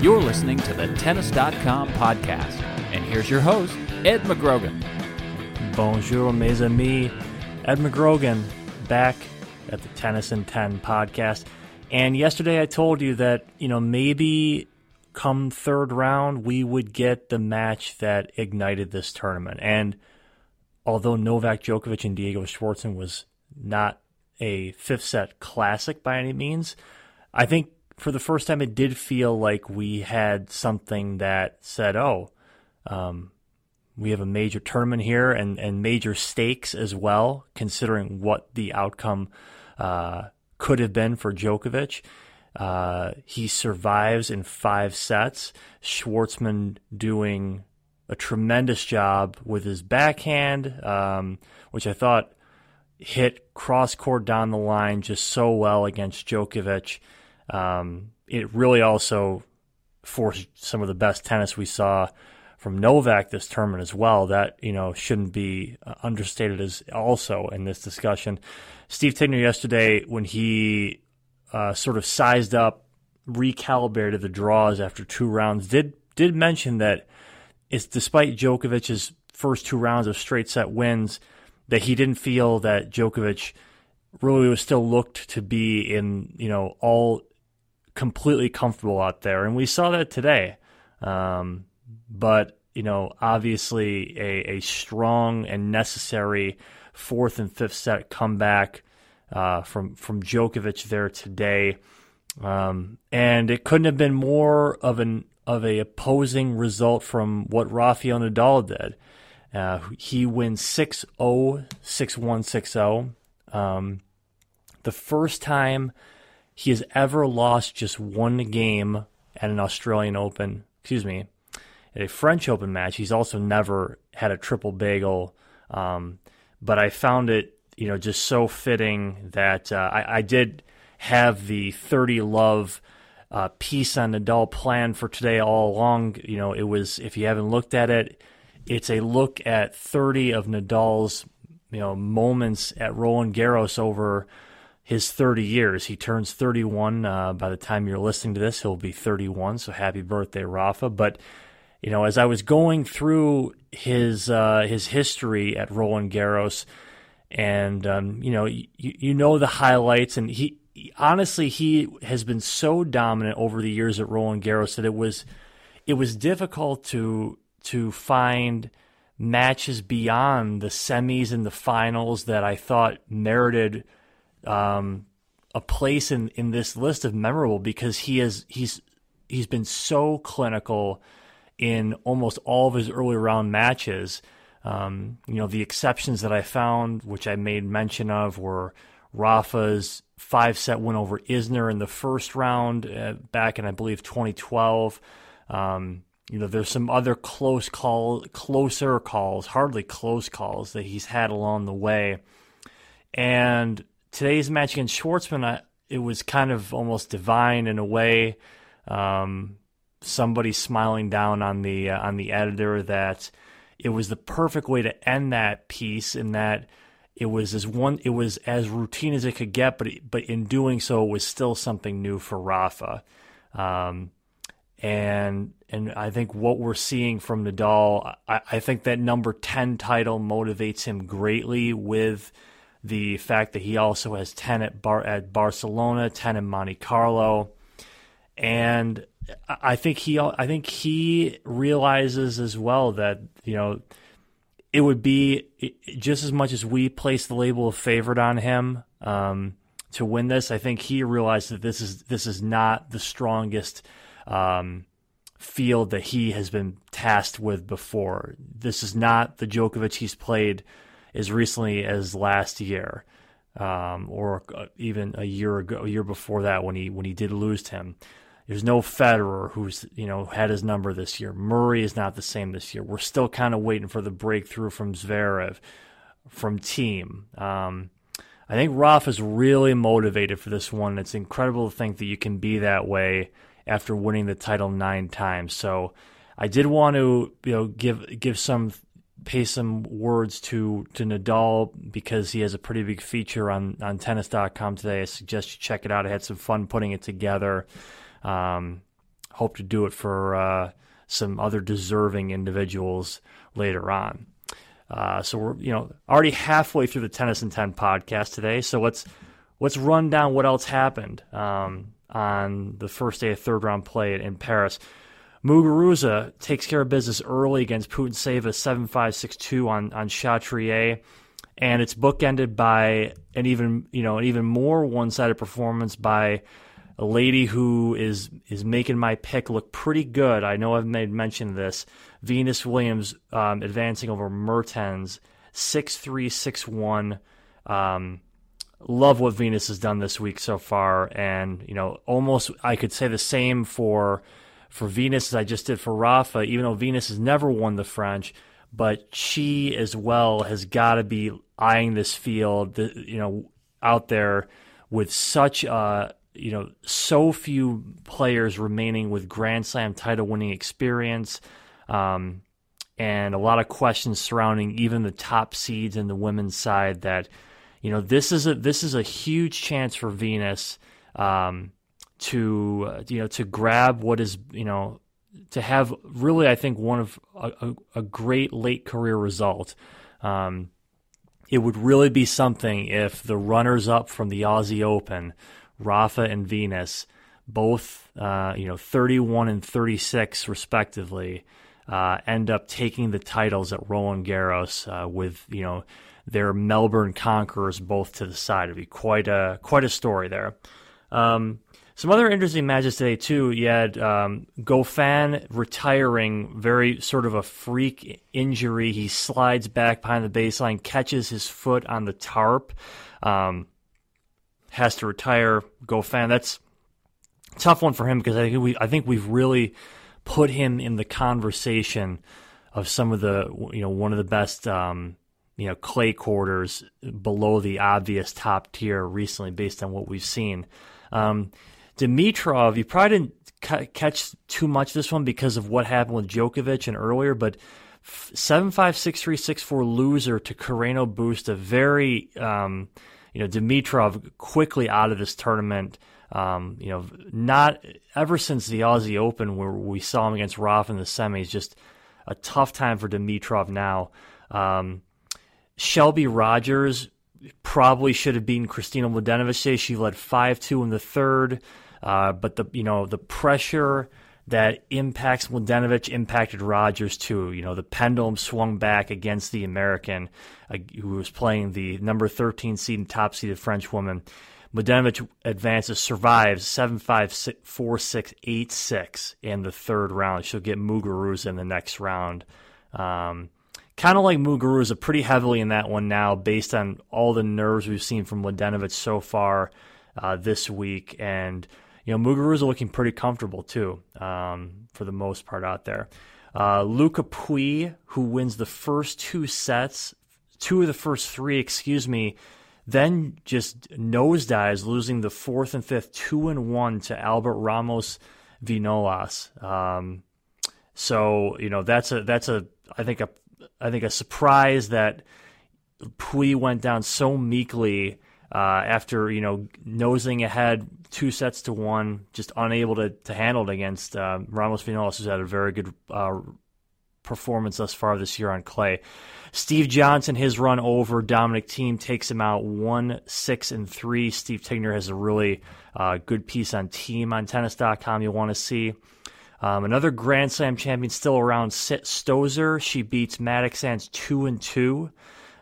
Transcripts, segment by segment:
You're listening to the Tennis.com podcast. And here's your host, Ed McGrogan. Bonjour, mes amis. Ed McGrogan back at the Tennis in 10 podcast. And yesterday I told you that, you know, maybe come third round, we would get the match that ignited this tournament. And although Novak Djokovic and Diego Schwartzman was not a fifth set classic by any means, I think for the first time it did feel like we had something that said, oh, um, we have a major tournament here and, and major stakes as well, considering what the outcome uh, could have been for Djokovic. Uh, he survives in five sets. Schwartzman doing a tremendous job with his backhand, um, which I thought hit cross court down the line just so well against Djokovic. Um, it really also forced some of the best tennis we saw from Novak this tournament as well. That you know shouldn't be uh, understated as also in this discussion. Steve Tignor yesterday when he uh, sort of sized up, recalibrated the draws after two rounds, did did mention that it's despite Djokovic's first two rounds of straight set wins that he didn't feel that Djokovic really was still looked to be in you know all completely comfortable out there, and we saw that today. Um, but you know, obviously a, a strong and necessary fourth and fifth set comeback uh, from from Djokovic there today, um, and it couldn't have been more of an of a opposing result from what Rafael Nadal did. Uh, he wins 6-0, 6-1, 6-0. Um, the first time he has ever lost just one game at an Australian Open, excuse me, at a French Open match. He's also never had a triple bagel. Um, but I found it, you know, just so fitting that uh, I, I, did have the 30 love uh, piece on Nadal plan for today all along. You know, it was, if you haven't looked at it, it's a look at 30 of Nadal's, you know, moments at Roland Garros over his 30 years. He turns 31 uh, by the time you're listening to this. He'll be 31. So happy birthday, Rafa. But you know, as I was going through his uh, his history at Roland Garros, and um, you know, you, you know the highlights, and he honestly he has been so dominant over the years at Roland Garros that it was it was difficult to to find matches beyond the semis and the finals that I thought merited um, a place in, in this list of memorable because he has he's he's been so clinical in almost all of his early round matches. Um, you know, the exceptions that I found, which I made mention of, were Rafa's five set win over Isner in the first round uh, back in, I believe, 2012. Um, you know, there's some other close call, closer calls, hardly close calls that he's had along the way. And today's match against Schwartzman, I, it was kind of almost divine in a way. Um, somebody smiling down on the uh, on the editor that it was the perfect way to end that piece in that it was as one it was as routine as it could get but it, but in doing so it was still something new for Rafa um, and and I think what we're seeing from Nadal I, I think that number 10 title motivates him greatly with the fact that he also has 10 at Bar at Barcelona 10 in Monte Carlo and I think he I think he realizes as well that you know it would be just as much as we place the label of favorite on him um, to win this. I think he realized that this is this is not the strongest um, field that he has been tasked with before. This is not the Djokovic he's played as recently as last year, um, or uh, even a year ago, a year before that when he when he did lose him. There's no Federer who's you know had his number this year. Murray is not the same this year. We're still kind of waiting for the breakthrough from Zverev, from Thiem. Um, I think Roth is really motivated for this one. It's incredible to think that you can be that way after winning the title nine times. So I did want to you know give give some pay some words to to Nadal because he has a pretty big feature on on tennis.com today. I suggest you check it out. I had some fun putting it together. Um, hope to do it for uh, some other deserving individuals later on. Uh, so we're you know already halfway through the tennis and ten podcast today. So let's let's run down what else happened. Um, on the first day of third round play in Paris. Muguruza takes care of business early against Putintseva 7 5 6 2 on, on Chatrier. And it's bookended by an even you know an even more one sided performance by a lady who is is making my pick look pretty good. I know I've made mention of this. Venus Williams um, advancing over Mertens 6 3 6 1. Um, love what Venus has done this week so far, and you know, almost I could say the same for for Venus as I just did for Rafa. Even though Venus has never won the French, but she as well has got to be eyeing this field, you know, out there with such uh you know so few players remaining with Grand Slam title winning experience. Um, and a lot of questions surrounding even the top seeds in the women's side that you know this is a this is a huge chance for Venus um, to uh, you know to grab what is you know to have really I think one of a, a, great late career result. Um, it would really be something if the runners up from the Aussie Open, Rafa and Venus, both uh, you know 31 and 36 respectively, uh, end up taking the titles at Roland Garros uh, with you know their Melbourne Conquerors both to the side. It'd be quite a quite a story there. Um, some other interesting matches today too. You had um, Goffin retiring, very sort of a freak injury. He slides back behind the baseline, catches his foot on the tarp, um, has to retire. Goffin, That's tough one for him because I think we I think we've really put him in the conversation of some of the you know one of the best um, you know clay quarters below the obvious top tier recently, based on what we've seen. Um, Dimitrov, you probably didn't ca- catch too much this one because of what happened with Djokovic and earlier, but seven five six three six four loser to Carreno a Very, um, you know, Dimitrov quickly out of this tournament. Um, you know, not ever since the Aussie Open where we saw him against Rafa in the semis, just a tough time for Dimitrov now. Um, Shelby Rogers probably should have beaten Kristina Mladenovic. She led five two in the third, uh, but the you know the pressure that impacts Mladenovic impacted Rogers too. You know the pendulum swung back against the American uh, who was playing the number thirteen seed and top seeded French woman. Mladenovic advances, survives 7 5 6, 4 6 8 6 in the third round. She'll get Muguruza in the next round. Um, kind of like Muguruza pretty heavily in that one now, based on all the nerves we've seen from Mladenovic so far uh, this week. And, you know, Muguruza looking pretty comfortable too, um, for the most part out there. Uh, Luca Pouille, who wins the first two sets, two of the first three, excuse me, then just nosedives, losing the fourth and fifth, two and one to Albert Ramos Vinolas. Um, so you know that's a that's a I think a I think a surprise that Pouille went down so meekly uh, after you know nosing ahead two sets to one, just unable to, to handle it against uh, Ramos Vinolas, who's had a very good uh, performance thus far this year on clay. Steve Johnson, his run over Dominic Thiem takes him out one six and three. Steve Tignor has a really uh, good piece on Thiem on Tennis.com. You'll want to see. Um, another Grand Slam champion still around, Stosur. She beats Mattek-Sands two and two.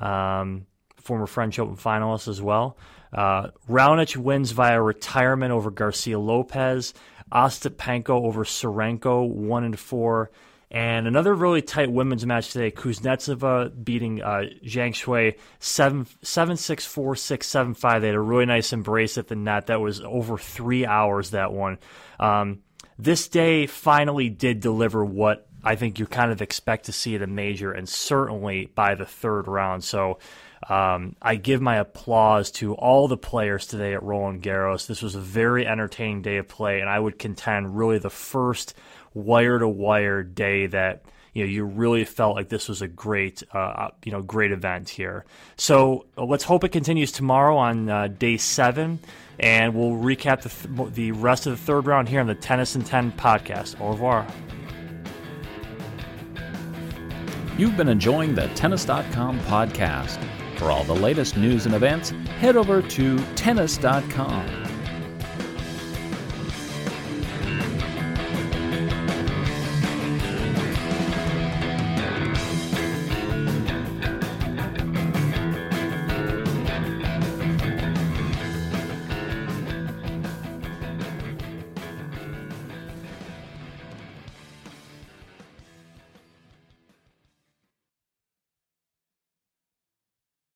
Um, former French Open finalist as well. Uh, Raonic wins via retirement over Garcia Lopez. Ostapenko over Tsurenko, one and four. And another really tight women's match today, Kuznetsova beating uh, Zhang Shuai 7 7 6 4 6 7 5. They had a really nice embrace at the net. That was over three hours, that one. Um, this day finally did deliver what I think you kind of expect to see at a major, and certainly by the third round. So um, I give my applause to all the players today at Roland Garros. This was a very entertaining day of play, and I would contend really the first wire to wire day that you know you really felt like this was a great uh, uh you know great event here. So uh, let's hope it continues tomorrow on uh, day seven, and we'll recap the th- the rest of the third round here on the Tennis and Ten podcast. Au revoir. You've been enjoying the Tennis.com podcast. For all the latest news and events, head over to Tennis.com.